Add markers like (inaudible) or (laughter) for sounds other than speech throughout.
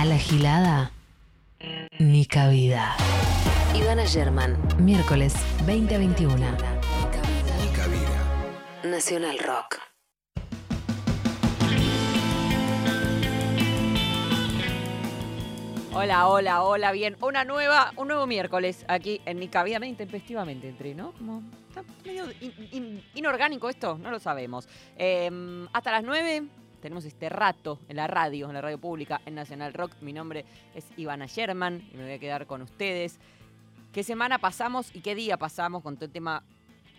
A la gilada, ni cabida. Ivana German, miércoles 2021. Ni cabida. Nacional Rock. Hola, hola, hola, bien. Una nueva, un nuevo miércoles aquí en mi cabida, medio intempestivamente entré, ¿no? Como, está medio in- in- inorgánico esto, no lo sabemos. Eh, hasta las 9 tenemos este rato en la radio, en la radio pública, en Nacional Rock. Mi nombre es Ivana Sherman y me voy a quedar con ustedes. ¿Qué semana pasamos y qué día pasamos con todo el tema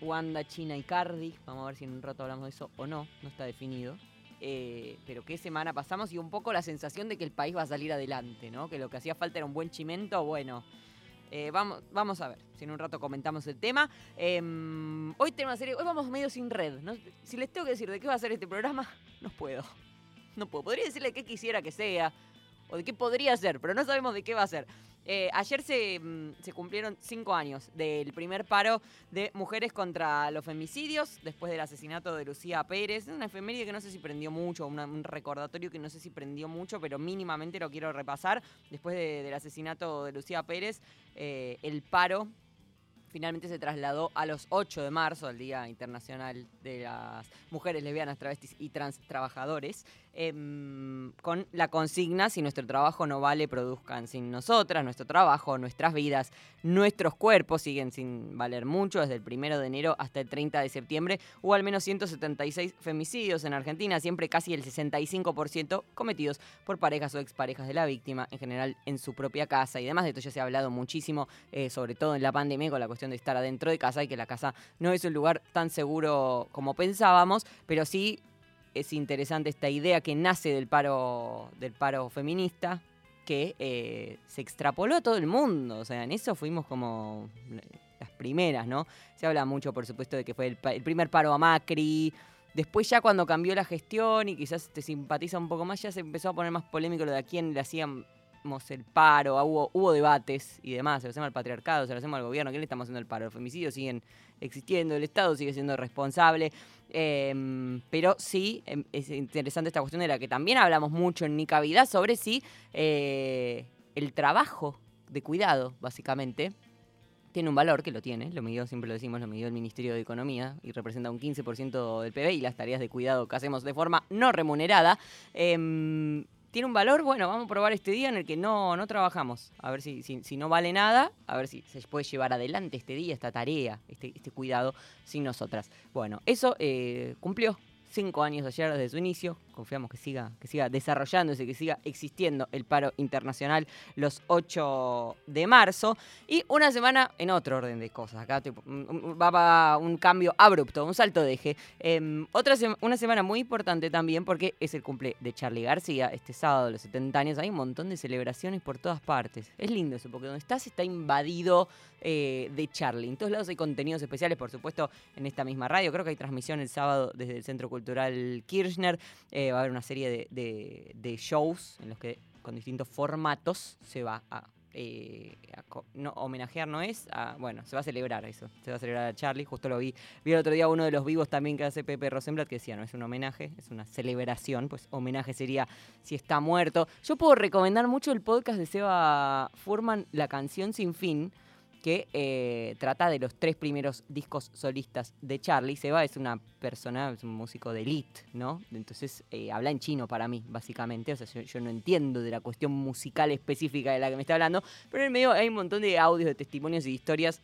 Wanda, China y Cardi? Vamos a ver si en un rato hablamos de eso o no, no está definido. Eh, pero qué semana pasamos y un poco la sensación de que el país va a salir adelante, ¿no? Que lo que hacía falta era un buen chimento, bueno. Eh, vamos, vamos a ver, si en un rato comentamos el tema. Em, hoy tenemos serie, hoy vamos medio sin red. Si les tengo que decir de qué va a ser este programa, no puedo. No puedo. Podría decirle qué quisiera que sea, o de qué podría ser, pero no sabemos de qué va a ser. Eh, ayer se, mm, se cumplieron cinco años del primer paro de mujeres contra los femicidios, después del asesinato de Lucía Pérez. Es una efeméride que no sé si prendió mucho, un recordatorio que no sé si prendió mucho, pero mínimamente lo quiero repasar. Después de- del asesinato de Lucía Pérez, eh, el paro finalmente se trasladó a los 8 de marzo, al Día Internacional de las Mujeres Lesbianas, Travestis y Trans Trabajadores, em, con la consigna, si nuestro trabajo no vale, produzcan sin nosotras, nuestro trabajo, nuestras vidas, nuestros cuerpos siguen sin valer mucho, desde el 1 de enero hasta el 30 de septiembre, hubo al menos 176 femicidios en Argentina, siempre casi el 65% cometidos por parejas o exparejas de la víctima, en general en su propia casa, y demás de esto ya se ha hablado muchísimo, eh, sobre todo en la pandemia, con la cuestión de estar adentro de casa y que la casa no es un lugar tan seguro como pensábamos, pero sí es interesante esta idea que nace del paro, del paro feminista, que eh, se extrapoló a todo el mundo. O sea, en eso fuimos como las primeras, ¿no? Se habla mucho, por supuesto, de que fue el, el primer paro a Macri. Después ya cuando cambió la gestión y quizás te simpatiza un poco más, ya se empezó a poner más polémico lo de a quién le hacíamos el paro, ah, hubo, hubo debates y demás, se lo hacemos al patriarcado, se lo hacemos al gobierno, ¿a quién le estamos haciendo el paro? Los femicidios siguen existiendo, el Estado sigue siendo responsable, em, pero sí em, es interesante esta cuestión de la que también hablamos mucho en Nica Vida sobre si eh, el trabajo de cuidado, básicamente, tiene un valor, que lo tiene, lo midió, siempre lo decimos, lo midió el Ministerio de Economía y representa un 15% del PBI y las tareas de cuidado que hacemos de forma no remunerada. em, ¿Tiene un valor? Bueno, vamos a probar este día en el que no, no trabajamos. A ver si, si, no vale nada, a ver si se puede llevar adelante este día, esta tarea, este, este cuidado sin nosotras. Bueno, eso eh, cumplió cinco años ayer desde su inicio. Confiamos que siga, que siga desarrollándose, que siga existiendo el paro internacional los 8 de marzo. Y una semana en otro orden de cosas. Acá tipo, un- un- va, va un cambio abrupto, un salto de eje. Em, otra una semana muy importante también porque es el cumple de Charlie García. Este sábado, los 70 años, hay un montón de celebraciones por todas partes. Es lindo eso, porque donde estás está invadido eh, de Charlie. En todos lados hay contenidos especiales, por supuesto, en esta misma radio. Creo que hay transmisión el sábado desde el Centro Cultural Kirchner. Eh, va a haber una serie de, de- shows en los que con distintos formatos se va a, eh, no, homenajear, ¿no es? A- bueno, se va a celebrar eso. Se va a celebrar a Charlie. Justo lo vi. Vi el otro día uno de los vivos también que hace Pepe Rosenblatt que decía, no es un homenaje, es una celebración. Pues homenaje sería si está muerto. Yo puedo recomendar mucho el podcast de Seba Furman, La canción sin fin que eh, trata de los tres primeros discos solistas de Charlie. Seba es una persona, es un músico de elite, ¿no? Entonces eh, habla en chino para mí, básicamente. O sea, yo, yo no entiendo de la cuestión musical específica de la que me está hablando, pero en el medio hay un montón de audios, de testimonios y historias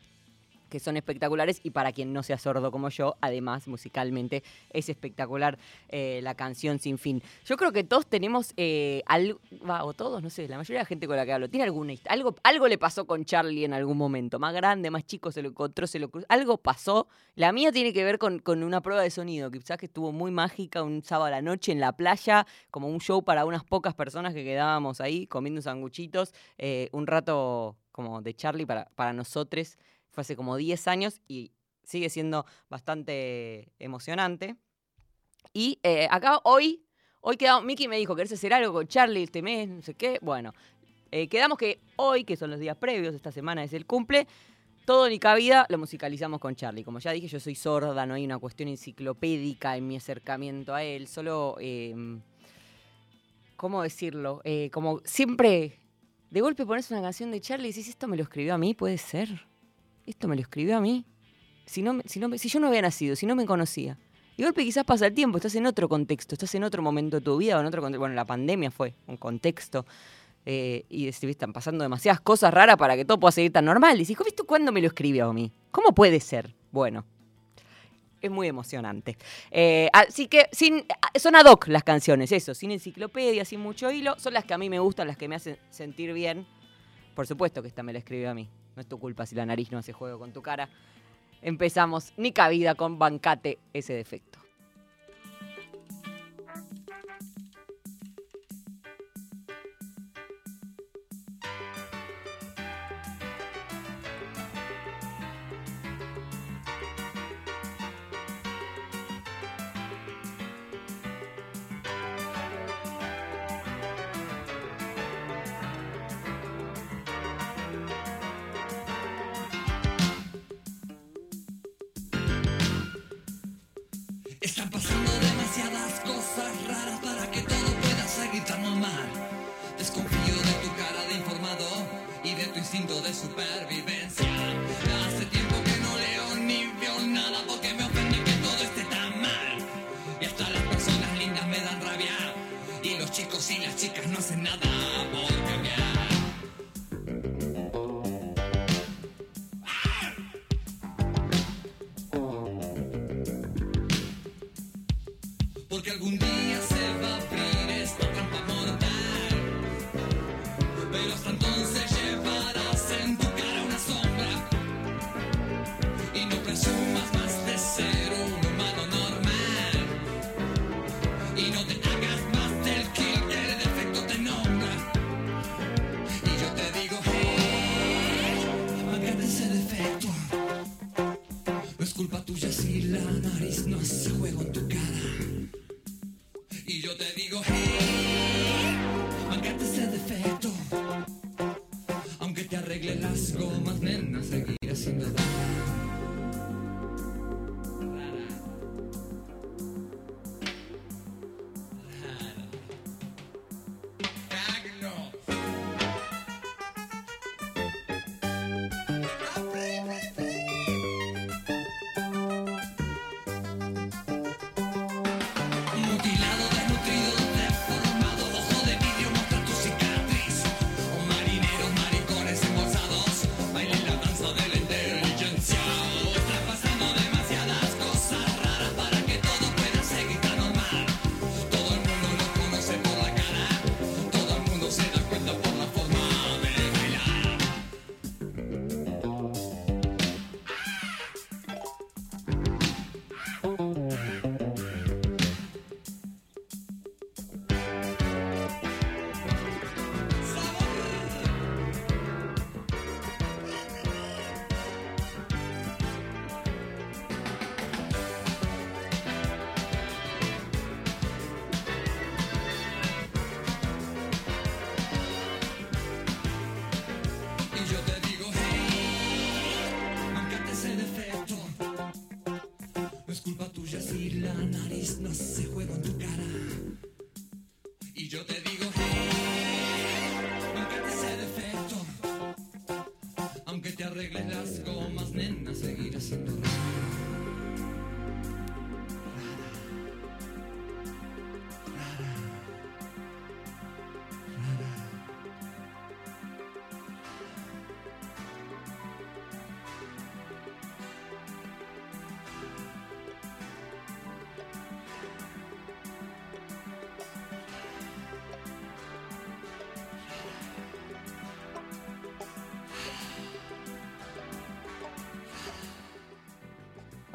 que son espectaculares y para quien no sea sordo como yo, además musicalmente es espectacular eh, la canción Sin Fin. Yo creo que todos tenemos eh, algo, o todos, no sé, la mayoría de la gente con la que hablo, tiene alguna algo, algo le pasó con Charlie en algún momento, más grande, más chico, se lo encontró, se lo cruzó, algo pasó. La mía tiene que ver con, una prueba de sonido, quizás que estuvo muy mágica un sábado a la noche en la playa, como un show para unas pocas personas que quedábamos ahí comiendo sanguchitos, eh, un rato como de Charlie para, para nosotros fue hace como 10 años y sigue siendo bastante emocionante. Y eh, acá hoy, hoy quedamos, Miki me dijo, ¿querés hacer algo con Charlie este mes? No sé qué. Bueno, eh, quedamos que hoy, que son los días previos, esta semana es el cumple, todo ni cabida lo musicalizamos con Charlie. Como ya dije, yo soy sorda, no hay una cuestión enciclopédica en mi acercamiento a él, solo... eh, ¿cómo decirlo? Eh, como siempre, de golpe pones una canción de Charlie y dices, esto me lo escribió a mí, puede ser. Esto me lo escribió a mí. Si, no, si, yo no había nacido, si no me conocía. Y golpe quizás pasa el tiempo, estás en otro contexto, estás en otro momento de tu vida o en otro contexto. Bueno, la pandemia fue un contexto. eh, y decís, están pasando demasiadas cosas raras para que todo pueda seguir tan normal. Y decís, ¿viste cuándo me lo escribió a mí? ¿Cómo puede ser? Bueno, es muy emocionante. Eh, así que sin, son ad hoc las canciones, eso, sin enciclopedia, sin mucho hilo. Son las que a mí me gustan, las que me hacen sentir bien. Por supuesto que esta me la escribió a mí. No es tu culpa si la nariz no hace juego con tu cara. Empezamos ni cabida con bancate ese defecto.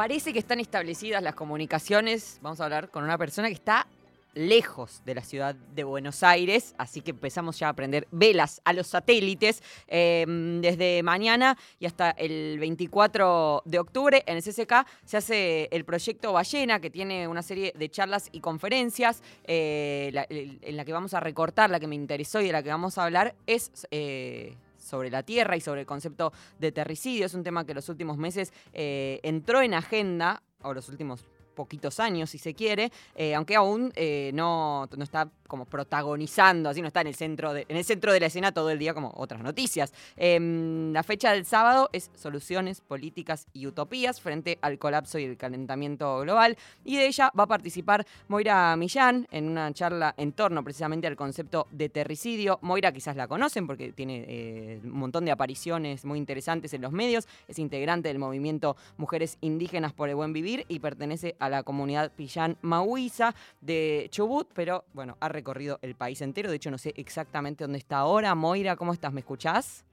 Parece que están establecidas las comunicaciones. Vamos a hablar con una persona que está lejos de la ciudad de Buenos Aires, así que empezamos ya a aprender velas a los satélites eh, desde mañana y hasta el 24 de octubre en el CCK se hace el proyecto Ballena, que tiene una serie de charlas y conferencias eh, en la que vamos a recortar, la que me interesó y de la que vamos a hablar es... eh, sobre la tierra y sobre el concepto de terricidio. Es un tema que los últimos meses eh, entró en agenda, o los últimos poquitos años, si se quiere, eh, aunque aún eh, no, no está como protagonizando, así no está en el centro de, en el centro de la escena todo el día como otras noticias. Em, la fecha del sábado es Soluciones, Políticas y Utopías frente al colapso y el calentamiento global. Y de ella va a participar Moira Millán en una charla en torno precisamente al concepto de terricidio. Moira quizás la conocen porque tiene eh, un montón de apariciones muy interesantes en los medios. Es integrante del movimiento Mujeres Indígenas por el Buen Vivir y pertenece a la comunidad Pillán Mahuiza de Chubut, pero bueno, ha recorrido el país entero. De hecho, no sé exactamente dónde está ahora. Moira, ¿cómo estás? ¿Me escuchás?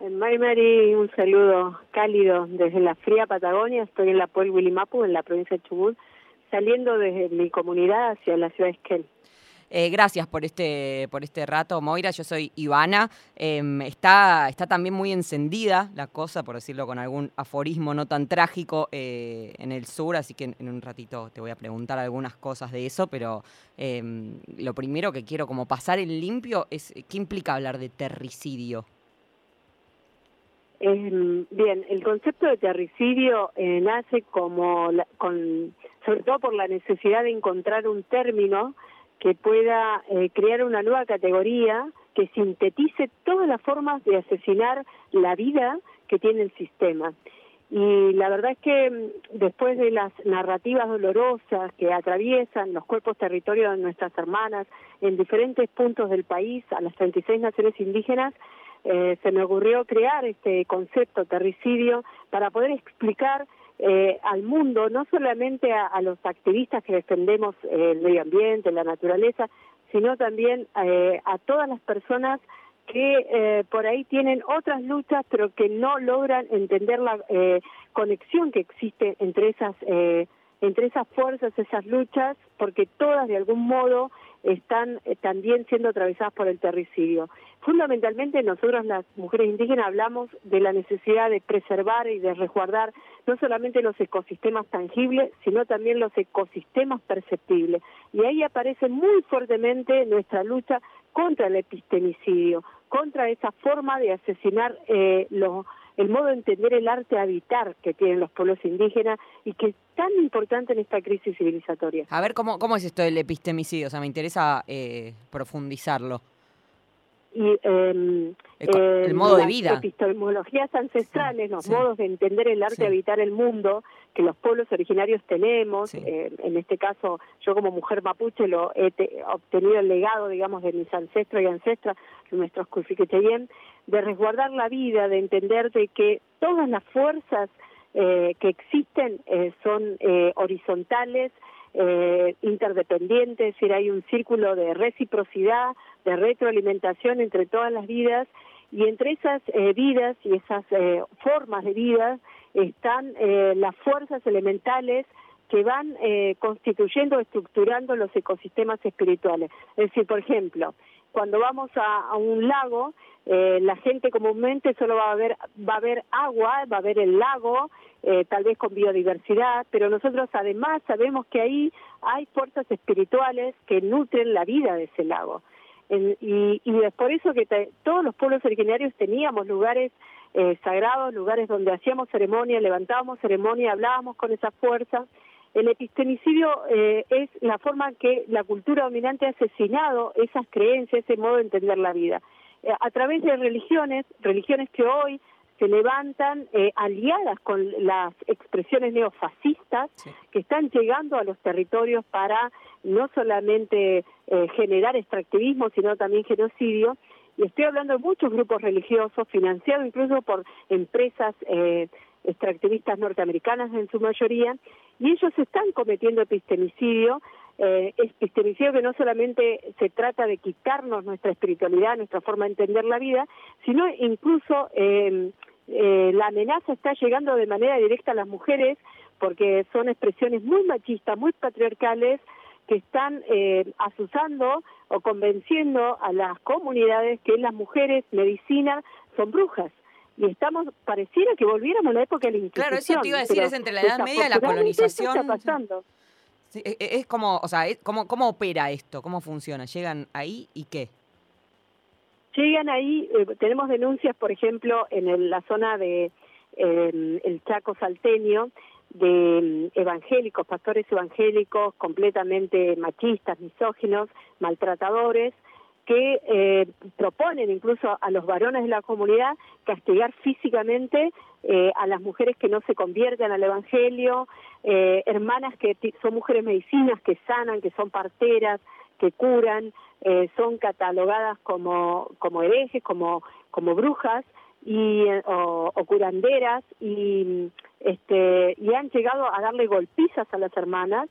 May Mari, un saludo cálido desde la fría Patagonia. Estoy en la Puebla Willimapu, en la provincia de Chubut, saliendo desde mi comunidad hacia la ciudad de Esquel. Eh, gracias por este, por este rato, Moira. Yo soy Ivana. Em, está, está también muy encendida la cosa, por decirlo con algún aforismo no tan trágico, eh, en el sur, así que en, un ratito te voy a preguntar algunas cosas de eso, pero em, lo primero que quiero como pasar en limpio es qué implica hablar de terricidio. bien, el concepto de terricidio eh, nace como con, sobre todo por la necesidad de encontrar un término que pueda eh, crear una nueva categoría que sintetice todas las formas de asesinar la vida que tiene el sistema. Y la verdad es que mm, después de las narrativas dolorosas que atraviesan los cuerpos territorios de nuestras hermanas en diferentes puntos del país, a las 36 naciones indígenas, eh, se me ocurrió crear este concepto terricidio para poder explicar eh, al mundo, no solamente a, los activistas que defendemos el medio ambiente, la naturaleza, sino también eh, a todas las personas que eh, por ahí tienen otras luchas, pero que no logran entender la eh, conexión que existe entre esas eh, entre esas fuerzas, esas luchas, porque todas de algún modo están eh, también siendo atravesadas por el terricidio. Fundamentalmente nosotros las mujeres indígenas hablamos de la necesidad de preservar y de resguardar no solamente los ecosistemas tangibles, sino también los ecosistemas perceptibles. Y ahí aparece muy fuertemente nuestra lucha contra el epistemicidio, contra esa forma de asesinar eh, los el modo de entender el arte habitar que tienen los pueblos indígenas y que es tan importante en esta crisis civilizatoria. A ver, ¿cómo, cómo es esto del epistemicidio? O sea, me interesa eh, profundizarlo y em, el, modo de vida. epistemologías ancestrales, los modos de entender el arte, habitar el mundo que los pueblos originarios tenemos. Eh, en este caso, yo como mujer mapuche lo he obtenido el legado, digamos, de mis ancestros y ancestras, nuestros Kufiquecheyen, de resguardar la vida, de entender de que todas las fuerzas eh, que existen eh, son horizontales, eh, interdependientes, es decir, hay un círculo de reciprocidad, de retroalimentación entre todas las vidas y entre esas eh, vidas y esas eh, formas de vida están eh, las fuerzas elementales que van eh, constituyendo, estructurando los ecosistemas espirituales. Es decir, por ejemplo, cuando vamos a, a un lago, eh, la gente comúnmente solo va a ver va a ver agua, va a ver el lago, tal vez con biodiversidad, pero nosotros además sabemos que ahí hay fuerzas espirituales que nutren la vida de ese lago. Y, y es por eso que todos los pueblos originarios teníamos lugares eh, sagrados, lugares donde hacíamos ceremonia, levantábamos ceremonia, hablábamos con esa fuerza. El epistemicidio eh, es la forma en que la cultura dominante ha asesinado esas creencias, ese modo de entender la vida. Eh, a través de religiones, religiones que hoy se levantan eh, aliadas con las expresiones neofascistas que están llegando a los territorios para no solamente eh, generar extractivismo, sino también genocidio. Y estoy hablando de muchos grupos religiosos financiados incluso por empresas eh, extractivistas norteamericanas en su mayoría, y ellos están cometiendo epistemicidio eh, epistemicidio que no solamente se trata de quitarnos nuestra espiritualidad, nuestra forma de entender la vida, sino incluso eh, eh, la amenaza está llegando de manera directa a las mujeres porque son expresiones muy machistas, muy patriarcales que están eh, asusando o convenciendo a las comunidades que las mujeres medicina son brujas y estamos pareciera que volviéramos a la época de la Inquisición. Claro, eso te iba a decir, es entre la Edad Media y la colonización. Está pasando. E, e, es como, o sea, ¿cómo, ¿cómo opera esto? ¿Cómo funciona? ¿Llegan ahí y qué? Llegan ahí, eh, tenemos denuncias, por ejemplo, en la zona de em, el Chaco salteño, de mm, evangélicos, pastores evangélicos completamente machistas, misóginos, maltratadores, que eh, proponen incluso a los varones de la comunidad castigar físicamente eh, a las mujeres que no se convierten al Evangelio, eh, hermanas que son mujeres medicinas, que sanan, que son parteras, que curan, son catalogadas como, como herejes, como, como brujas y, o, o, curanderas y, este, y han llegado a darle golpizas a las hermanas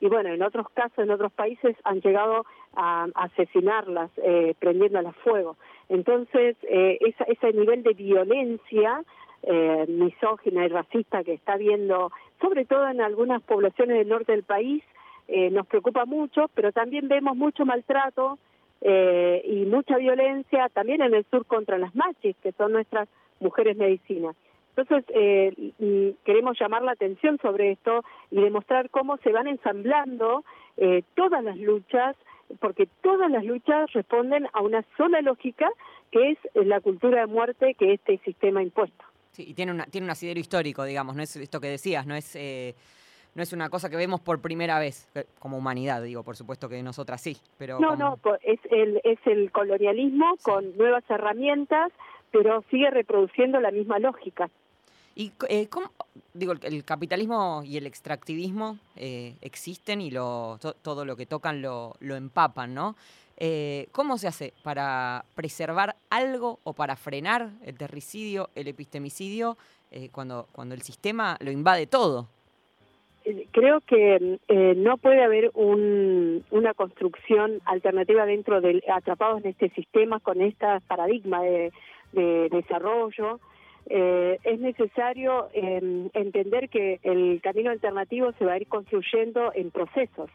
y bueno, en otros casos, en otros países han llegado a, asesinarlas, eh, prendiéndolas fuego. Entonces, eh, ese nivel de violencia eh, misógina y racista que está viendo, sobre todo en algunas poblaciones del norte del país, eh, nos preocupa mucho, pero también vemos mucho maltrato eh, y mucha violencia también en el sur contra las machis, que son nuestras mujeres medicinas. Entonces, eh, queremos llamar la atención sobre esto y demostrar cómo se van ensamblando eh, todas las luchas, porque todas las luchas responden a una sola lógica, que es la cultura de muerte que este sistema ha impuesto. Sí, y tiene, una, tiene un asidero histórico, digamos, no es esto que decías, no es... Eh, no es una cosa que vemos por primera vez como humanidad, digo, por supuesto que nosotras sí, pero... No, no, es el, es el colonialismo con nuevas herramientas, pero sigue reproduciendo la misma lógica. ¿Y eh, cómo, digo, el capitalismo y el extractivismo eh, existen y lo, todo lo que tocan lo, lo empapan, ¿no? Eh, ¿Cómo se hace para preservar algo o para frenar el terricidio, el epistemicidio, cuando, cuando el sistema lo invade todo? Creo que no puede haber un, una construcción alternativa dentro del atrapados en este sistema con este paradigma de, de desarrollo eh, es necesario eh, entender que el camino alternativo se va a ir construyendo en procesos.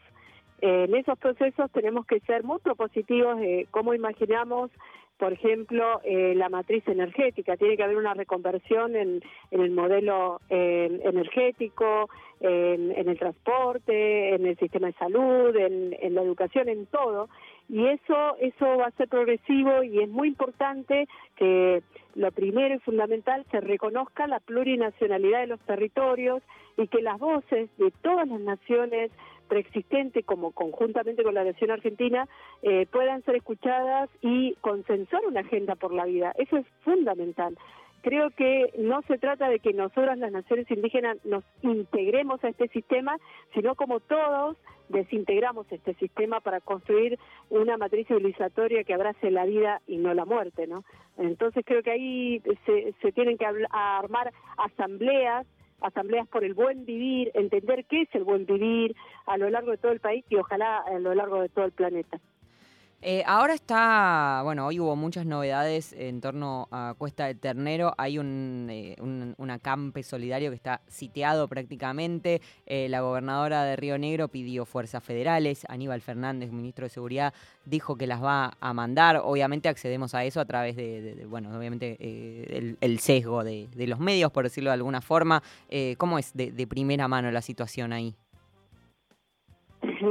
En esos procesos tenemos que ser muy propositivos de cómo imaginamos, por ejemplo, eh, la matriz energética. Tiene que haber una reconversión en, el modelo eh, energético, en, en, el transporte, en el sistema de salud, en, en la educación, en todo y eso eso va a ser progresivo y es muy importante que lo primero y fundamental se reconozca la plurinacionalidad de los territorios y que las voces de todas las naciones preexistentes como conjuntamente con la nación argentina eh, puedan ser escuchadas y consensuar una agenda por la vida eso es fundamental creo que no se trata de que nosotras las naciones indígenas nos integremos a este sistema, sino como todos desintegramos este sistema para construir una matriz civilizatoria que abrace la vida y no la muerte, ¿no? Entonces creo que ahí se, se tienen que armar asambleas asambleas por el buen vivir, entender qué es el buen vivir a lo largo de todo el país y ojalá a lo largo de todo el planeta. Eh, ahora está, bueno, hoy hubo muchas novedades en torno a Cuesta del Ternero. Hay un, eh, acampe solidario que está sitiado prácticamente. Eh, la gobernadora de Río Negro pidió fuerzas federales. Aníbal Fernández, ministro de Seguridad, dijo que las va a mandar. Obviamente accedemos a eso a través de, bueno, obviamente el, sesgo de, los medios, por decirlo de alguna forma. ¿Cómo es de primera mano la situación ahí?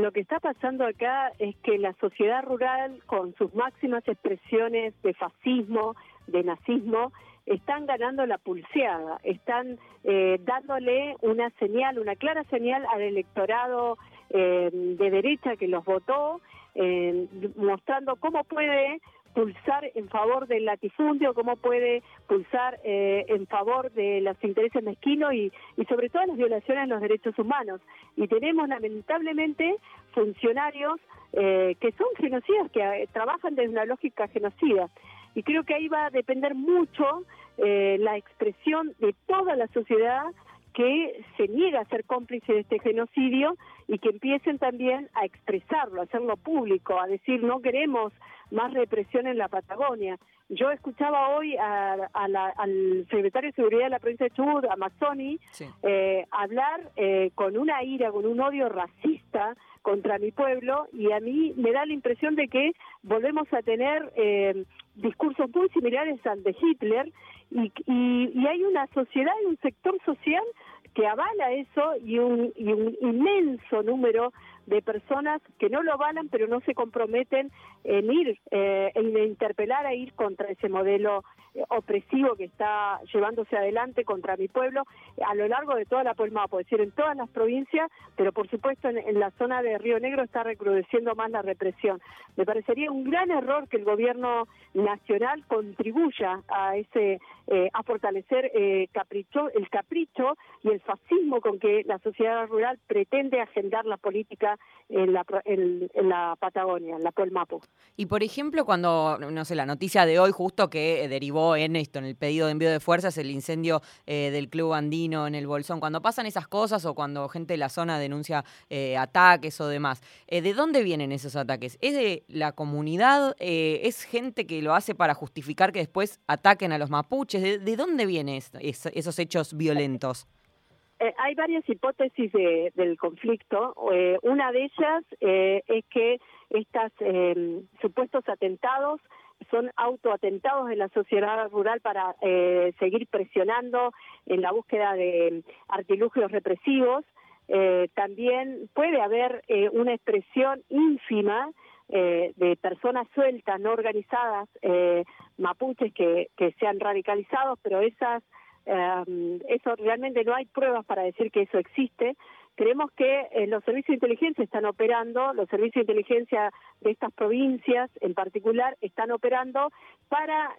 Lo que está pasando acá es que la sociedad rural, con sus máximas expresiones de fascismo, de nazismo, están ganando la pulseada, están eh, dándole una señal, una clara señal al electorado eh, de derecha que los votó, eh, mostrando cómo puede pulsar en favor del latifundio, cómo puede pulsar eh, en favor de los intereses mezquinos y, y sobre todo las violaciones de los derechos humanos. Y tenemos lamentablemente funcionarios eh, que son genocidas, que eh, trabajan desde una lógica genocida. Y creo que ahí va a depender mucho la expresión de toda la sociedad que se niega a ser cómplice de este genocidio y que empiecen también a expresarlo, a hacerlo público, a decir no queremos más represión en la Patagonia. Yo escuchaba hoy a, al secretario de Seguridad de la provincia de Chubut, a Mazzoni, eh, hablar eh, con una ira, con un odio racista contra mi pueblo y a mí me da la impresión de que volvemos a tener eh, discursos muy similares al de Hitler y, y, hay una sociedad y un sector social que avala eso y un, y un inmenso número de personas que no lo avalan, pero no se comprometen en ir, eh, en interpelar a ir contra ese modelo opresivo que está llevándose adelante contra mi pueblo a lo largo de toda la Polmapo, es decir, en todas las provincias, pero por supuesto en, la zona de Río Negro está recrudeciendo más la represión. Me parecería un gran error que el gobierno nacional contribuya a ese eh, a fortalecer eh, capricho, el capricho y el fascismo con que la sociedad rural pretende agendar la política en la, en, la Patagonia, en la Polmapo. Y por ejemplo, cuando, no sé, la noticia de hoy justo que derivó en esto, en el pedido de envío de fuerzas, el incendio eh, del Club Andino en el Bolsón, cuando pasan esas cosas o cuando gente de la zona denuncia ataques o demás, ¿de dónde vienen esos ataques? ¿Es de la comunidad? ¿Es gente que lo hace para justificar que después ataquen a los mapuches? ¿De, dónde vienen esos hechos violentos? Eh, hay varias hipótesis del conflicto. Eh, una de ellas eh, es que estos supuestos atentados son autoatentados de la sociedad rural para seguir presionando en la búsqueda de artilugios represivos. también puede haber una expresión ínfima eh, de personas sueltas, no organizadas, eh, mapuches que, que se han radicalizado, pero esas, eh, eso realmente no hay pruebas para decir que eso existe. Creemos que los servicios de inteligencia están operando, los servicios de inteligencia de estas provincias en particular están operando para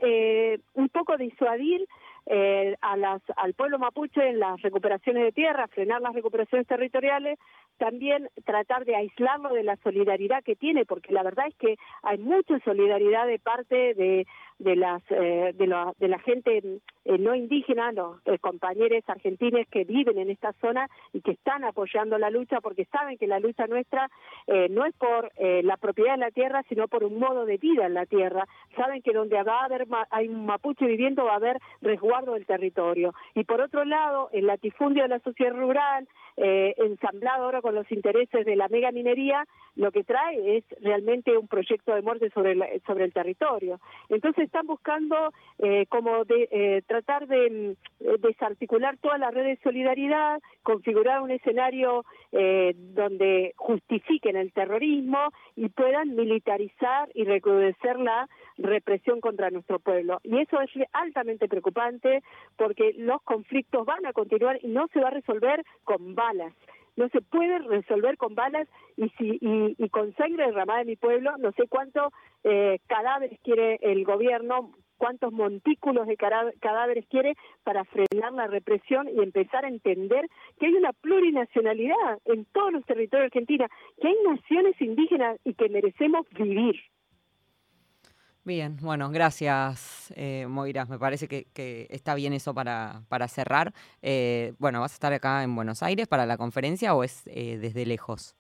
un poco disuadir eh, a las, al pueblo mapuche en las recuperaciones de tierra, frenar las recuperaciones territoriales, también tratar de aislarlo de la solidaridad que tiene, porque la verdad es que hay mucha solidaridad de parte de, de las eh, de, la, de la gente eh, no indígena, los eh, compañeros argentinos que viven en esta zona y que están apoyando la lucha porque saben que la lucha nuestra no es por la propiedad de la tierra, sino por un modo de vida en la tierra. Saben que donde va a haber hay un mapuche viviendo va a haber resguardo del territorio. Y por otro lado, el latifundio de la sociedad rural, ensamblado ahora con los intereses de la mega minería, lo que trae es realmente un proyecto de muerte sobre sobre el territorio. Entonces están buscando eh, como de, eh, tratar de mm, desarticular toda la red de solidaridad, configurar un escenario eh, donde justifiquen el terrorismo y puedan militarizar y recrudecer la represión contra nuestro pueblo. Y eso es altamente preocupante porque los conflictos van a continuar y no se va a resolver con balas no se puede resolver con balas y si y, con sangre derramada en mi pueblo no sé cuántos eh, cadáveres quiere el gobierno cuántos montículos de cadáveres quiere para frenar la represión y empezar a entender que hay una plurinacionalidad en todos los territorios de Argentina, que hay naciones indígenas y que merecemos vivir. Bien, bueno, gracias, eh, Moira. Me parece que, está bien eso para, para cerrar. Eh, bueno, ¿vas a estar acá en Buenos Aires para la conferencia o es eh, desde lejos?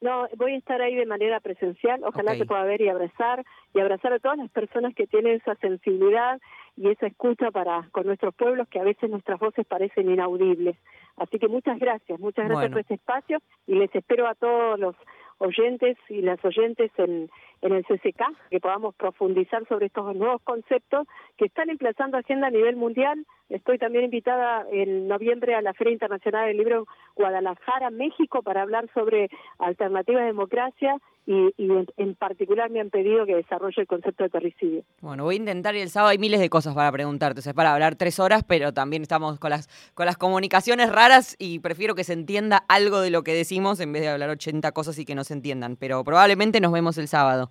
No, voy a estar ahí de manera presencial. Ojalá te pueda ver y abrazar y abrazar a todas las personas que tienen esa sensibilidad y esa escucha para con nuestros pueblos que a veces nuestras voces parecen inaudibles. Así que muchas gracias, muchas gracias por este espacio y les espero a todos los oyentes y las oyentes en, en el CCK, que podamos profundizar sobre estos nuevos conceptos que están emplazando agenda a nivel mundial. Estoy también invitada en noviembre a la Feria Internacional del Libro Guadalajara, México, para hablar sobre alternativas de democracia y, en, particular me han pedido que desarrolle el concepto de terricidio. Bueno, voy a intentar y el sábado hay miles de cosas para preguntarte, o sea, para hablar tres horas, pero también estamos con las, con las comunicaciones raras y prefiero que se entienda algo de lo que decimos en vez de hablar 80 cosas y que no se entiendan, pero probablemente nos vemos el sábado.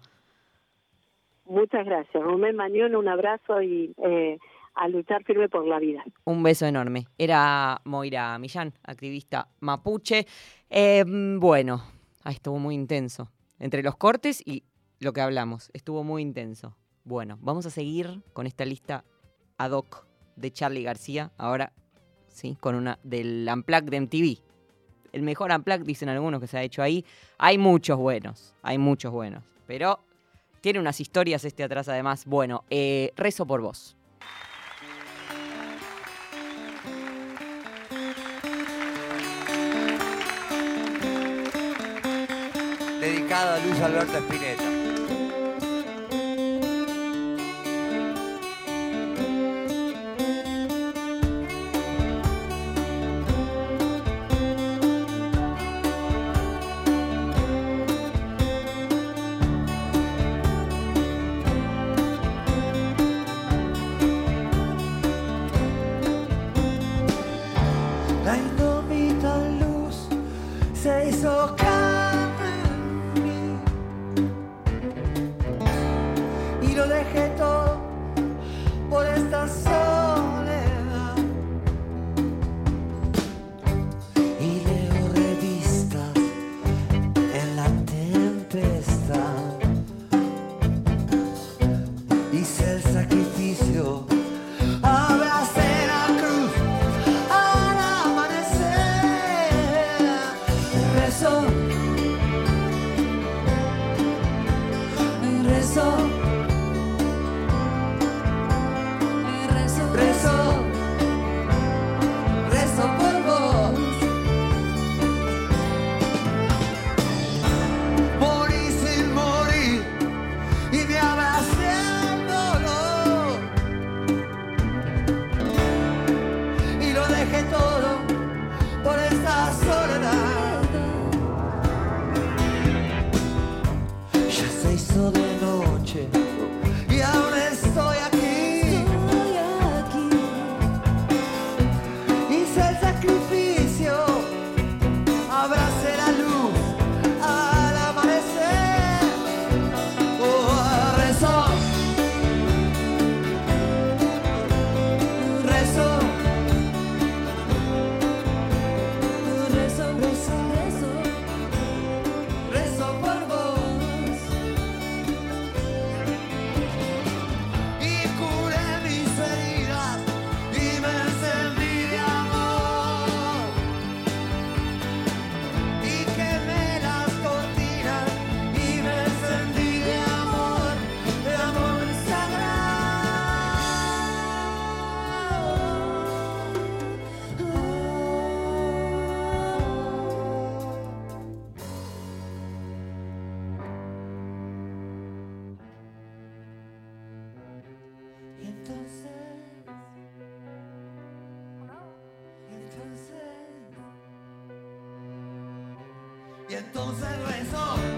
Muchas gracias. Romén Mañón, un abrazo y eh, a luchar firme por la vida. Un beso enorme. Era Moira Millán, activista mapuche. Eh, bueno, ahí estuvo muy intenso entre los cortes y lo que hablamos. Estuvo muy intenso. Bueno, vamos a seguir con esta lista ad hoc de Charlie García. Ahora, sí, con una del Unplugged de MTV. El mejor Unplugged, dicen algunos que se ha hecho ahí. Hay muchos buenos, hay muchos buenos. Pero tiene unas historias este atrás además. Bueno, eh, rezo por vos. Luis Alberto Espineta. La luz se hizo.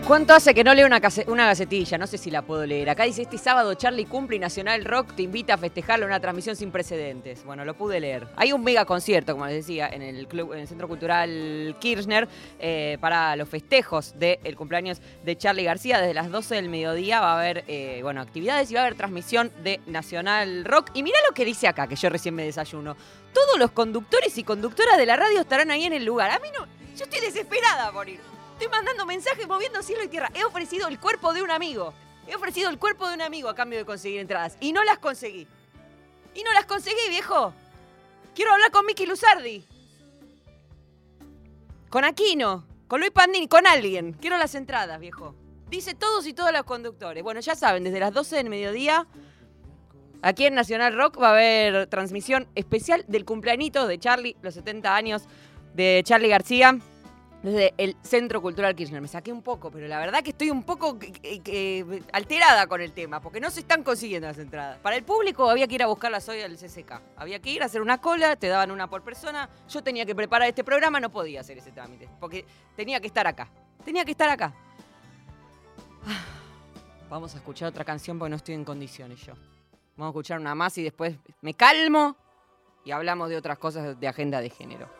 ¿Cuánto hace que no leo una, una gacetilla? No sé si la puedo leer. Acá dice, este sábado Charlie cumple y Nacional Rock te invita a festejarlo en una transmisión sin precedentes. Bueno, lo pude leer. Hay un mega concierto, como les decía, en el, club, en el Centro Cultural Kirchner eh, para los festejos del cumpleaños de Charlie García. Desde las 12 del mediodía va a haber eh, bueno, actividades y va a haber transmisión de Nacional Rock. Y mirá lo que dice acá, que yo recién me desayuno. Todos los conductores y conductoras de la radio estarán ahí en el lugar. A mí no... Yo estoy desesperada por ir. Estoy mandando mensajes moviendo cielo y tierra. He ofrecido el cuerpo de un amigo. He ofrecido el cuerpo de un amigo a cambio de conseguir entradas. Y no las conseguí. Y no las conseguí, viejo. Quiero hablar con Miki Luzardi. Con Aquino. Con Luis Pandini. Con alguien. Quiero las entradas, viejo. Dice todos y todos los conductores. Bueno, ya saben, desde las 12 del mediodía, aquí en Nacional Rock va a haber transmisión especial del cumpleañito de Charlie, los 70 años de Charlie García desde el Centro Cultural Kirchner. Me saqué un poco, pero la verdad que estoy un poco eh, eh, alterada con el tema, porque no se están consiguiendo las entradas. Para el público había que ir a buscarlas hoy al CCK. Había que ir a hacer una cola, te daban una por persona. Yo tenía que preparar este programa, no podía hacer ese trámite, porque tenía que estar acá. Tenía que estar acá. Ah, Vamos a escuchar otra canción porque no estoy en condiciones yo. Vamos a escuchar una más y después me calmo y hablamos de otras cosas de agenda de género.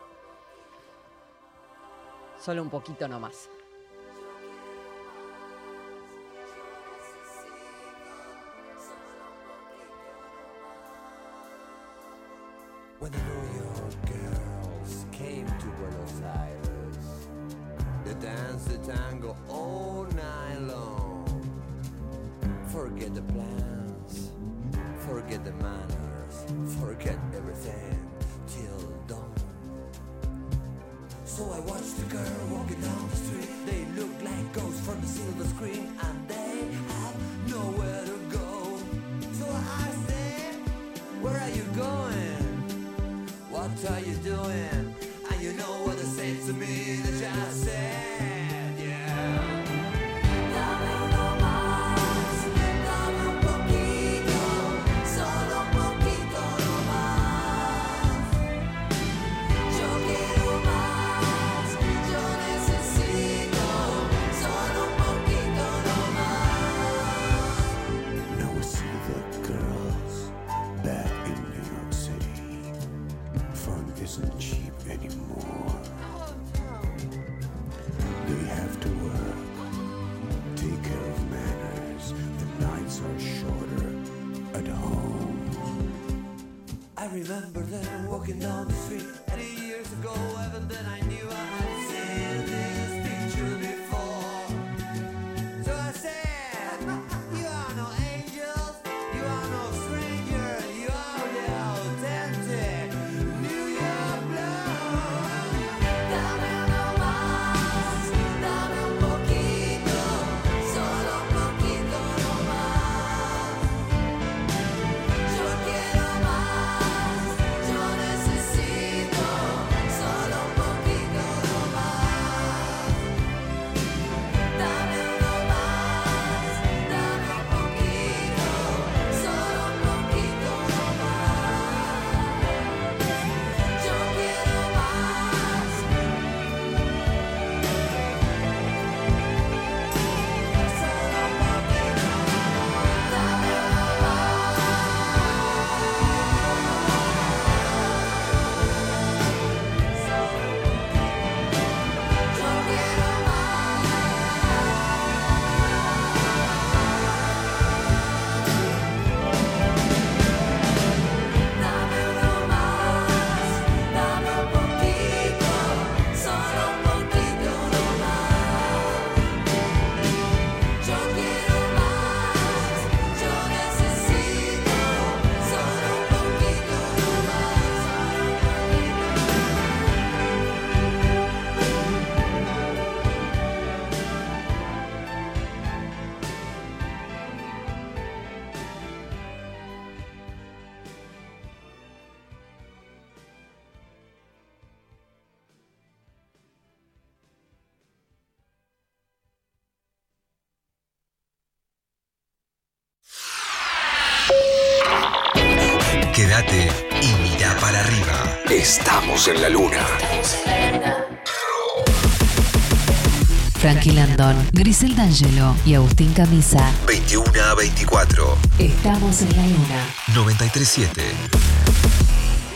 Solo un poquito nomás. When the New York girls came to Buenos Aires, they danced the tango all night long. Forget the plans, forget the manners, forget everything So I watched the girl walking down the street. They look like ghosts from the silver screen, and they have nowhere to go. So I said, Where are you going? What are you doing? And you know what they said to me, they just said, Frankie Landón, Griselda Angelo y Agustín Camisa. 21 a 24. Estamos en la luna. 937.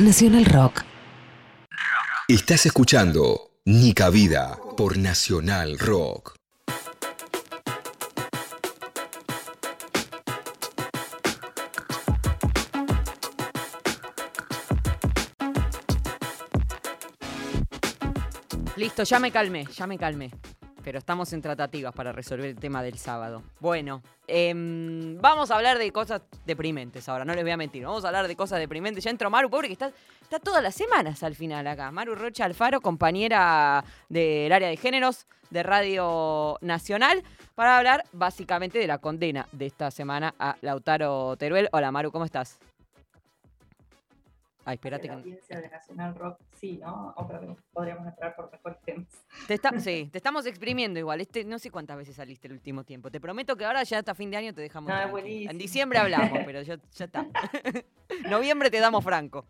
Nacional Rock. Estás escuchando Nica Vida por Nacional Rock. Listo, ya me calmé, ya me calmé. Pero estamos en tratativas para resolver el tema del sábado. Bueno, em, vamos a hablar de cosas deprimentes ahora, no les voy a mentir. Vamos a hablar de cosas deprimentes. Ya entró Maru, pobre, que está, está todas las semanas al final acá. Maru Rocha Alfaro, compañera del área de géneros de Radio Nacional, para hablar básicamente de la condena de esta semana a Lautaro Teruel. Hola Maru, ¿cómo estás? Ay, espérate la que... audiencia de Nacional Rock, sí, ¿no? Otra vez podríamos entrar por mejores temas. Te está- (laughs) sí, te estamos exprimiendo igual. Este, no sé cuántas veces saliste el último tiempo. Te prometo que ahora ya hasta fin de año te dejamos. No, es tranqui. buenísimo. En diciembre hablamos, pero ya, ya está. (laughs) Noviembre te damos franco.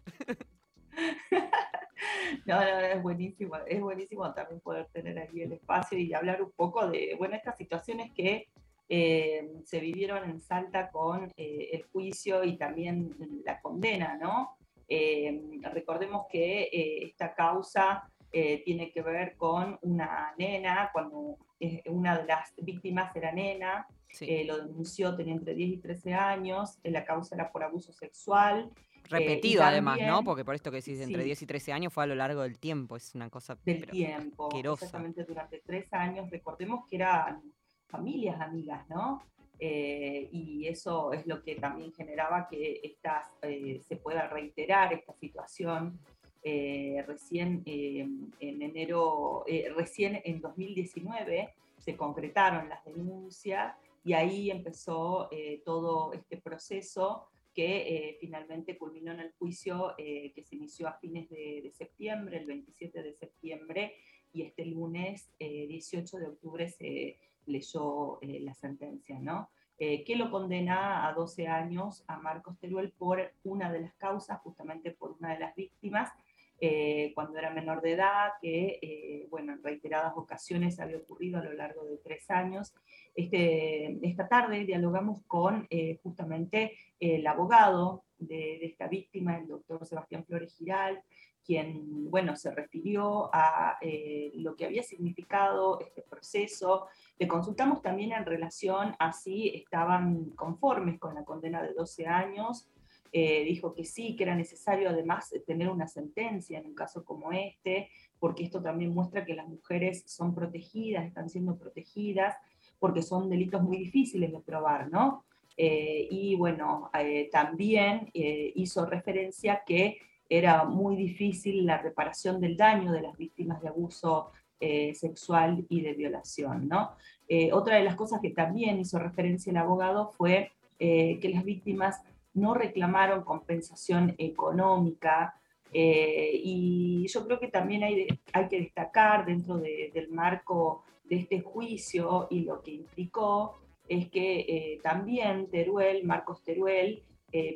No, (laughs) no, no, es buenísimo, es buenísimo también poder tener aquí el espacio y hablar un poco de, bueno, estas situaciones que eh, se vivieron en Salta con eh, el juicio y también la condena, ¿no? Eh, recordemos que eh, esta causa eh, tiene que ver con una nena, cuando una de las víctimas era nena, Sí. lo denunció, tenía entre 10 y 13 años, la causa era por abuso sexual, Repetido además, ¿no? Porque por esto que decís, entre sí. 10 y 13 años fue a lo largo del tiempo. Es una cosa del pero tiempo, asquerosa. exactamente durante tres años. Recordemos que eran familias amigas, ¿no? Eh, y eso es lo que también generaba que estas, eh, se pueda reiterar esta situación. Eh, recién en enero, recién en 2019 se concretaron las denuncias y ahí empezó todo este proceso que finalmente culminó en el juicio que se inició a fines de, de septiembre, el 27 de septiembre, y este lunes, eh, 18 de octubre, se leyó eh, la sentencia, ¿no? Eh, que lo condena a 12 años a Marcos Teruel por una de las causas, justamente por una de las víctimas, eh, cuando era menor de edad, que, eh, bueno, en reiteradas ocasiones había ocurrido a lo largo de tres años. Este, esta tarde dialogamos con eh, justamente el abogado de, de esta víctima, el doctor Sebastián Flores Giral, quien, bueno, se refirió a eh, lo que había significado este proceso. Le consultamos también en relación a si estaban conformes con la condena de 12 años. Eh, dijo que sí, que era necesario además tener una sentencia en un caso como este, porque esto también muestra que las mujeres son protegidas, están siendo protegidas, porque son delitos muy difíciles de probar, ¿no? Eh, y bueno, eh, también hizo referencia que era muy difícil la reparación del daño de las víctimas de abuso eh, sexual y de violación, ¿no? Eh, otra de las cosas que también hizo referencia el abogado fue eh, que las víctimas no reclamaron compensación económica y yo creo que también hay, hay que destacar dentro de- del marco de este juicio y lo que implicó es que también Teruel, Marcos Teruel,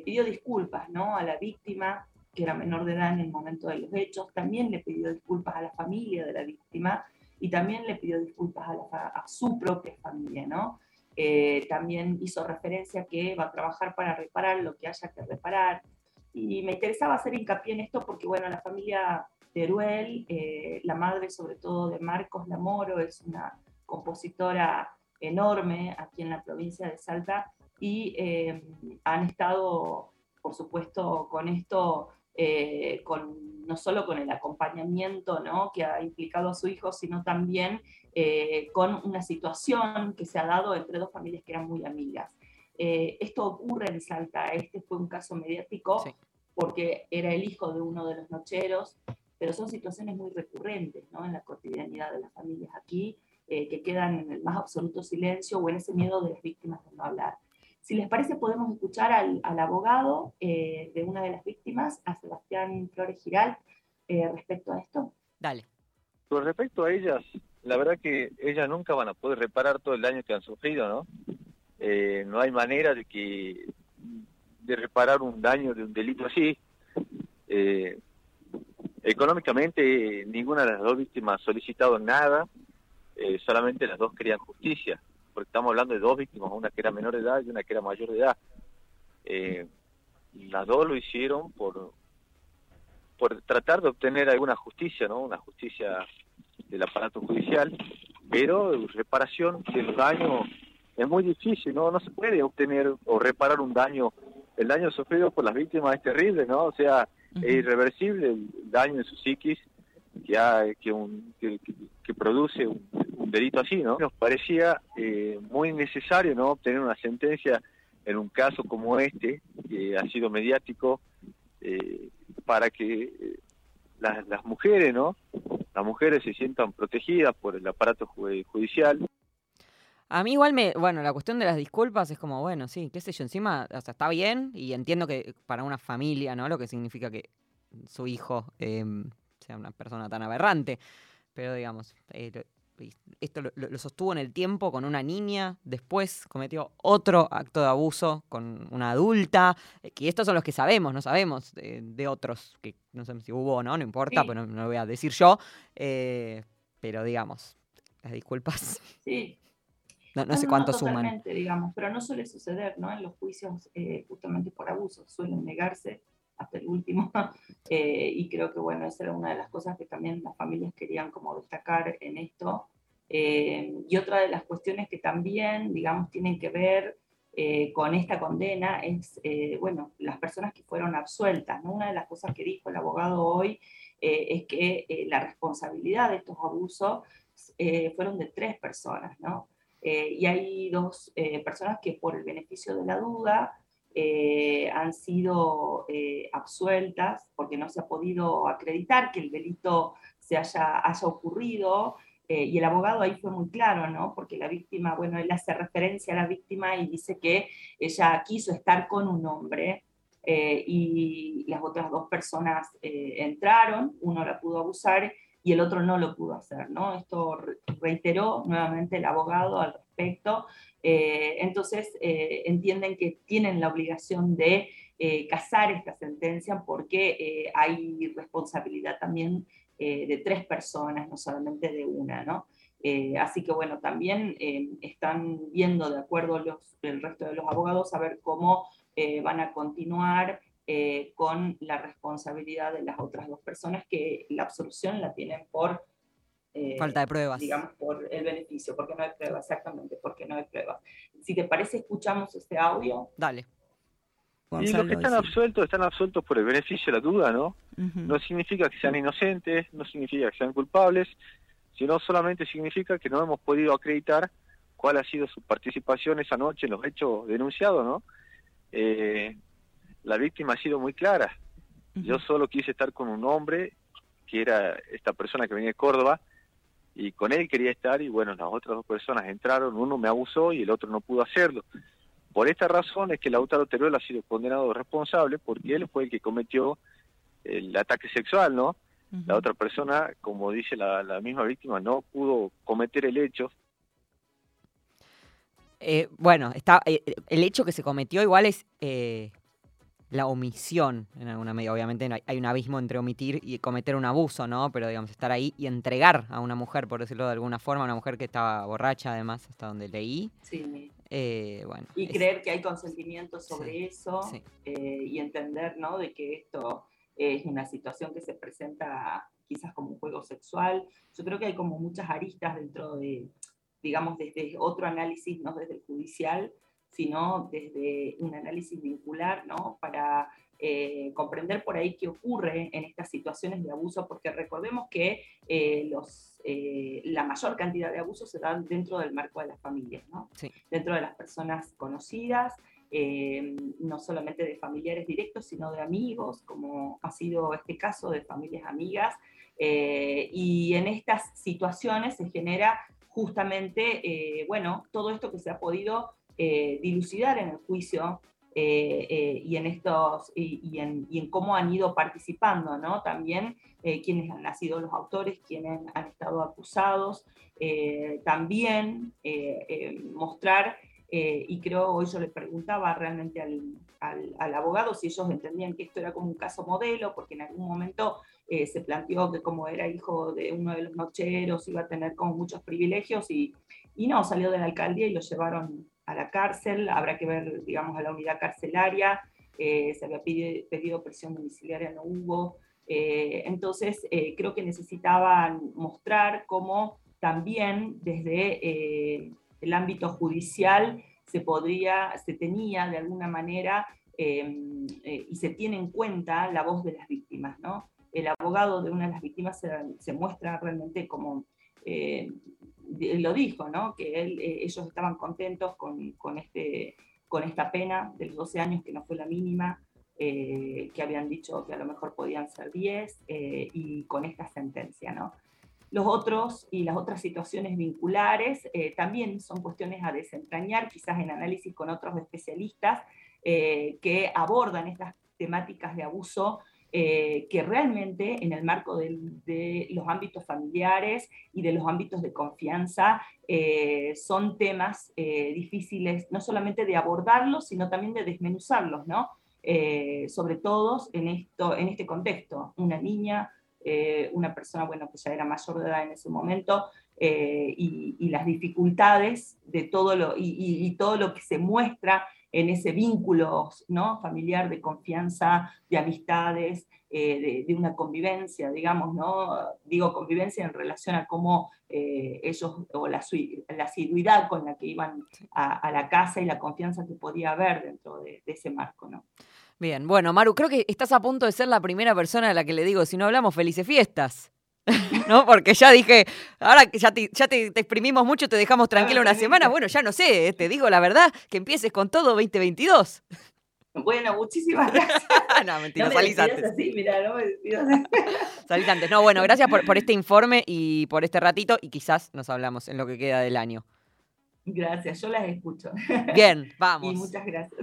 pidió disculpas ¿no? a la víctima, que era menor de edad en el momento de los hechos, también le pidió disculpas a la familia de la víctima y también le pidió disculpas a, la a su propia familia, ¿no? Eh, también hizo referencia que va a trabajar para reparar lo que haya que reparar. Y me interesaba hacer hincapié en esto porque, bueno, la familia Teruel, eh, la madre sobre todo de Marcos Lamoro, es una compositora enorme aquí en la provincia de Salta y eh, han estado, por supuesto, con esto, eh, con, no solo con el acompañamiento ¿no? que ha implicado a su hijo, sino también eh, con una situación que se ha dado entre dos familias que eran muy amigas. Eh, esto ocurre en Salta, este fue un caso mediático Sí. porque era el hijo de uno de los nocheros, pero son situaciones muy recurrentes ¿no? en la cotidianidad de las familias aquí, que quedan en el más absoluto silencio o en ese miedo de las víctimas de no hablar. Si les parece, podemos escuchar al, al abogado eh, de una de las víctimas, a Sebastián Flores Giral, eh, respecto a esto. Dale. Con respecto a ellas, la verdad que ellas nunca van a poder reparar todo el daño que han sufrido, ¿no? Eh, no hay manera de que de reparar un daño de un delito así. Eh, económicamente, ninguna de las dos víctimas ha solicitado nada. eh, solamente las dos querían justicia, porque estamos hablando de dos víctimas, una que era menor de edad y una que era mayor de edad. Eh, las dos lo hicieron por, por tratar de obtener alguna justicia, ¿no? Una justicia del aparato judicial, pero reparación de los daños es muy difícil, ¿no? No se puede obtener o reparar un daño. El daño sufrido por las víctimas es terrible, ¿no? O sea, es irreversible el daño en su psiquis que, ha- que, un- que produce un, un delito así, ¿no? Nos parecía eh, muy necesario, ¿no? Obtener una sentencia en un caso como este, que ha sido mediático, eh, para que eh, las, las mujeres, ¿no? Las mujeres se sientan protegidas por el aparato ju- judicial. A mí igual me, bueno, la cuestión de las disculpas es como, bueno, sí, qué sé yo, encima, o sea, está bien y entiendo que para una familia, ¿no? Lo que significa que su hijo eh, sea una persona tan aberrante, pero digamos, eh, esto lo, sostuvo en el tiempo con una niña, después cometió otro acto de abuso con una adulta, eh, que estos son los que sabemos, no sabemos de, de otros, que no sé si hubo o no, no importa, Sí. pero no, no lo voy a decir yo, eh, pero digamos, las disculpas, (laughs) Sí, no, no sé cuánto suman. digamos, pero no suele suceder, ¿no? En los juicios eh, justamente por abuso, suelen negarse hasta el último, (laughs) eh, y creo que, bueno, esa era una de las cosas que también las familias querían como destacar en esto. Eh, y otra de las cuestiones que también, digamos, tienen que ver eh, con esta condena es, eh, bueno, las personas que fueron absueltas, ¿no? Una de las cosas que dijo el abogado hoy eh, es que eh, la responsabilidad de estos abusos fueron de tres personas, ¿no? Y hay dos personas que por el beneficio de la duda eh, han sido eh, absueltas porque no se ha podido acreditar que el delito se haya, haya ocurrido. eh, y el abogado ahí fue muy claro, ¿no? Porque la víctima, bueno, él hace referencia a la víctima y dice que ella quiso estar con un hombre eh, y las otras dos personas eh, entraron, uno la pudo abusar y el otro no lo pudo hacer, ¿no? Esto re- reiteró nuevamente el abogado al respecto. Eh, entonces, eh, entienden que tienen la obligación de eh, casar esta sentencia porque hay responsabilidad también de tres personas, no solamente de una, ¿no? Así que bueno, también eh, están viendo, de acuerdo los, el resto de los abogados, a ver cómo van a continuar con la responsabilidad de las otras dos personas que la absolución la tienen por... eh, Falta de pruebas. Digamos, por el beneficio, porque no hay pruebas, exactamente, porque no hay pruebas. Si te parece, escuchamos este audio. Dale. Y los que están absueltos están absueltos por el beneficio de la duda, ¿no? No significa que sean inocentes, no significa que sean culpables, sino solamente significa que no hemos podido acreditar cuál ha sido su participación esa noche en los hechos denunciados, ¿no? Eh, la víctima ha sido muy clara. Yo solo quise estar con un hombre, que era esta persona que venía de Córdoba, y con él quería estar, y bueno, las otras dos personas entraron, uno me abusó y el otro no pudo hacerlo. Por esta razón es que Lautaro Teruel ha sido condenado responsable porque él fue el que cometió el ataque sexual, ¿no? La otra persona, como dice la, la misma víctima, no pudo cometer el hecho. Eh, bueno, está, eh, el hecho que se cometió igual es eh, la omisión en alguna medida. Obviamente hay un abismo entre omitir y cometer un abuso, ¿no? Pero digamos, estar ahí y entregar a una mujer, por decirlo de alguna forma, una mujer que estaba borracha además, hasta donde leí. Sí. Eh, bueno. Y es- creer que hay consentimiento sobre Sí, eso sí. eh, y entender ¿no? de que esto es una situación que se presenta quizás como un juego sexual. Yo creo que hay como muchas aristas dentro de, digamos, desde otro análisis, no desde el judicial, sino desde un análisis vincular, ¿no? Para eh, comprender por ahí qué ocurre en estas situaciones de abuso, porque recordemos que eh, los, eh, la mayor cantidad de abusos se dan dentro del marco de las familias, ¿no? Sí. Dentro de las personas conocidas, eh, no solamente de familiares directos, sino de amigos, como ha sido este caso de familias amigas. eh, y en estas situaciones se genera justamente, eh, bueno, todo esto que se ha podido eh, dilucidar en el juicio eh, eh, y, en estos, y, en, cómo han ido participando, ¿no? También eh, quienes han sido los autores, quienes han estado acusados, eh, también mostrar y creo, hoy yo le preguntaba realmente al, al- al abogado si ellos entendían que esto era como un caso modelo, porque en algún momento se planteó que como era hijo de uno de los nocheros iba a tener como muchos privilegios y, y no, salió de la alcaldía y lo llevaron a la cárcel, habrá que ver, digamos, a la unidad carcelaria, eh, se había pedi- pedido prisión domiciliaria, no hubo, eh, entonces eh, creo que necesitaban mostrar cómo también desde el ámbito judicial se podría, se tenía de alguna manera eh, y se tiene en cuenta la voz de las víctimas, ¿no? El abogado de una de las víctimas se, muestra realmente como, lo dijo, ¿no? Que eh, ellos estaban contentos con, con, este, con esta pena de los 12 años, que no fue la mínima, eh, que habían dicho que a lo mejor podían ser 10, eh, y con esta sentencia, ¿no? Los otros y las otras situaciones vinculares también son cuestiones a desentrañar, quizás en análisis con otros especialistas que abordan estas temáticas de abuso eh, que realmente en el marco de, los ámbitos familiares y de los ámbitos de confianza eh, son temas eh, difíciles no solamente de abordarlos, sino también de desmenuzarlos, ¿no? Sobre todo en, esto, en este contexto, una niña, una persona bueno, que ya era mayor de edad en ese momento, y, las dificultades de todo lo, y todo lo que se muestra en ese vínculo ¿no? familiar de confianza, de amistades, eh, de, de una convivencia, digamos, ¿no? Digo convivencia en relación a cómo eh, ellos, o la, la asiduidad con la que iban a, a la casa y la confianza que podía haber dentro de, de ese marco, ¿no? Bien, bueno, Maru, creo que estás a punto de ser la primera persona a la que le digo, si no hablamos, felices fiestas. (laughs) ¿No? Porque ya dije, ahora que ya, te, ya te, te exprimimos mucho, te dejamos tranquila una semana. Bueno, ya no sé, eh, te digo la verdad, que empieces con todo 2022. Bueno, muchísimas gracias. (laughs) no, mentira, no me salís antes. así, no me. (laughs) Salís antes. No, bueno, gracias por, por este informe y por este ratito y quizás nos hablamos en lo que queda del año. Gracias, yo las escucho. Bien, (laughs) vamos. Y muchas gracias.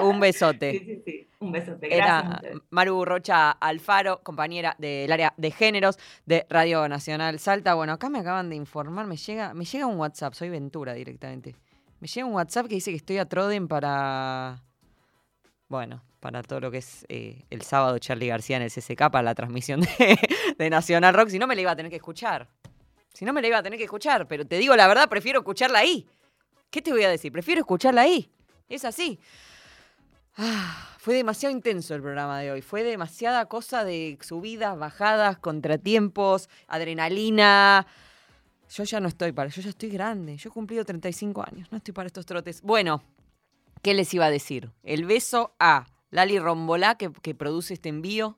Un besote. Sí, sí, sí. Un besote. Gracias. Era. Maru Rocha Alfaro, compañera del área de géneros de Radio Nacional Salta. Bueno, acá me acaban de informar, me llega, me llega un WhatsApp, soy Ventura directamente. Me llega un WhatsApp que dice que estoy a Troden para. Bueno, para todo lo que es eh, el sábado Charlie García en el CCK para la transmisión de, de Nacional Rock. Si no, me la iba a tener que escuchar. Si no, me la iba a tener que escuchar. Pero te digo la verdad, prefiero escucharla ahí. ¿Qué te voy a decir? Prefiero escucharla ahí. Es así. Ah, fue demasiado intenso el programa de hoy. Fue demasiada cosa de subidas, bajadas, contratiempos, adrenalina. Yo ya no estoy para, yo ya estoy grande. Yo he cumplido 35 años, no estoy para estos trotes. Bueno, ¿qué les iba a decir? El beso a Lali Rombolá, que, que produce este envío.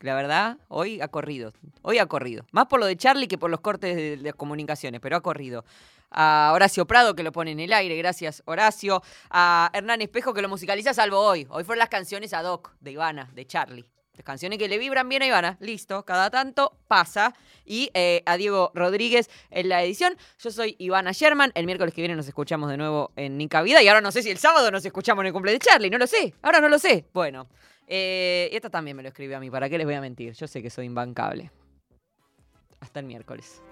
La verdad, hoy ha corrido. Hoy ha corrido. Más por lo de Charlie que por los cortes de, comunicaciones, pero ha corrido. A Horacio Prado, que lo pone en el aire, gracias Horacio. A Hernán Espejo, que lo musicaliza, salvo hoy. Hoy fueron las canciones ad hoc de Ivana, de Charlie. Las canciones que le vibran bien a Ivana. Listo, cada tanto pasa. Y eh, a Diego Rodríguez en la edición. Yo soy Ivana Sherman. El miércoles que viene nos escuchamos de nuevo en Nica Vida. Y ahora no sé si el sábado nos escuchamos en el cumple de Charlie. No lo sé. Ahora no lo sé. Bueno. Eh, y esta también me lo escribió a mí. ¿Para qué les voy a mentir? Yo sé que soy imbancable. Hasta el miércoles.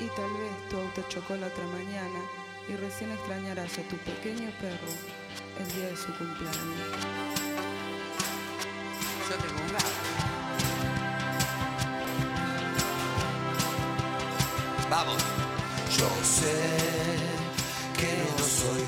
Y tal vez tu auto chocó la otra mañana y recién extrañarás a tu pequeño perro el día de su cumpleaños. Yo tengo un gato. Vamos. Yo sé que no soy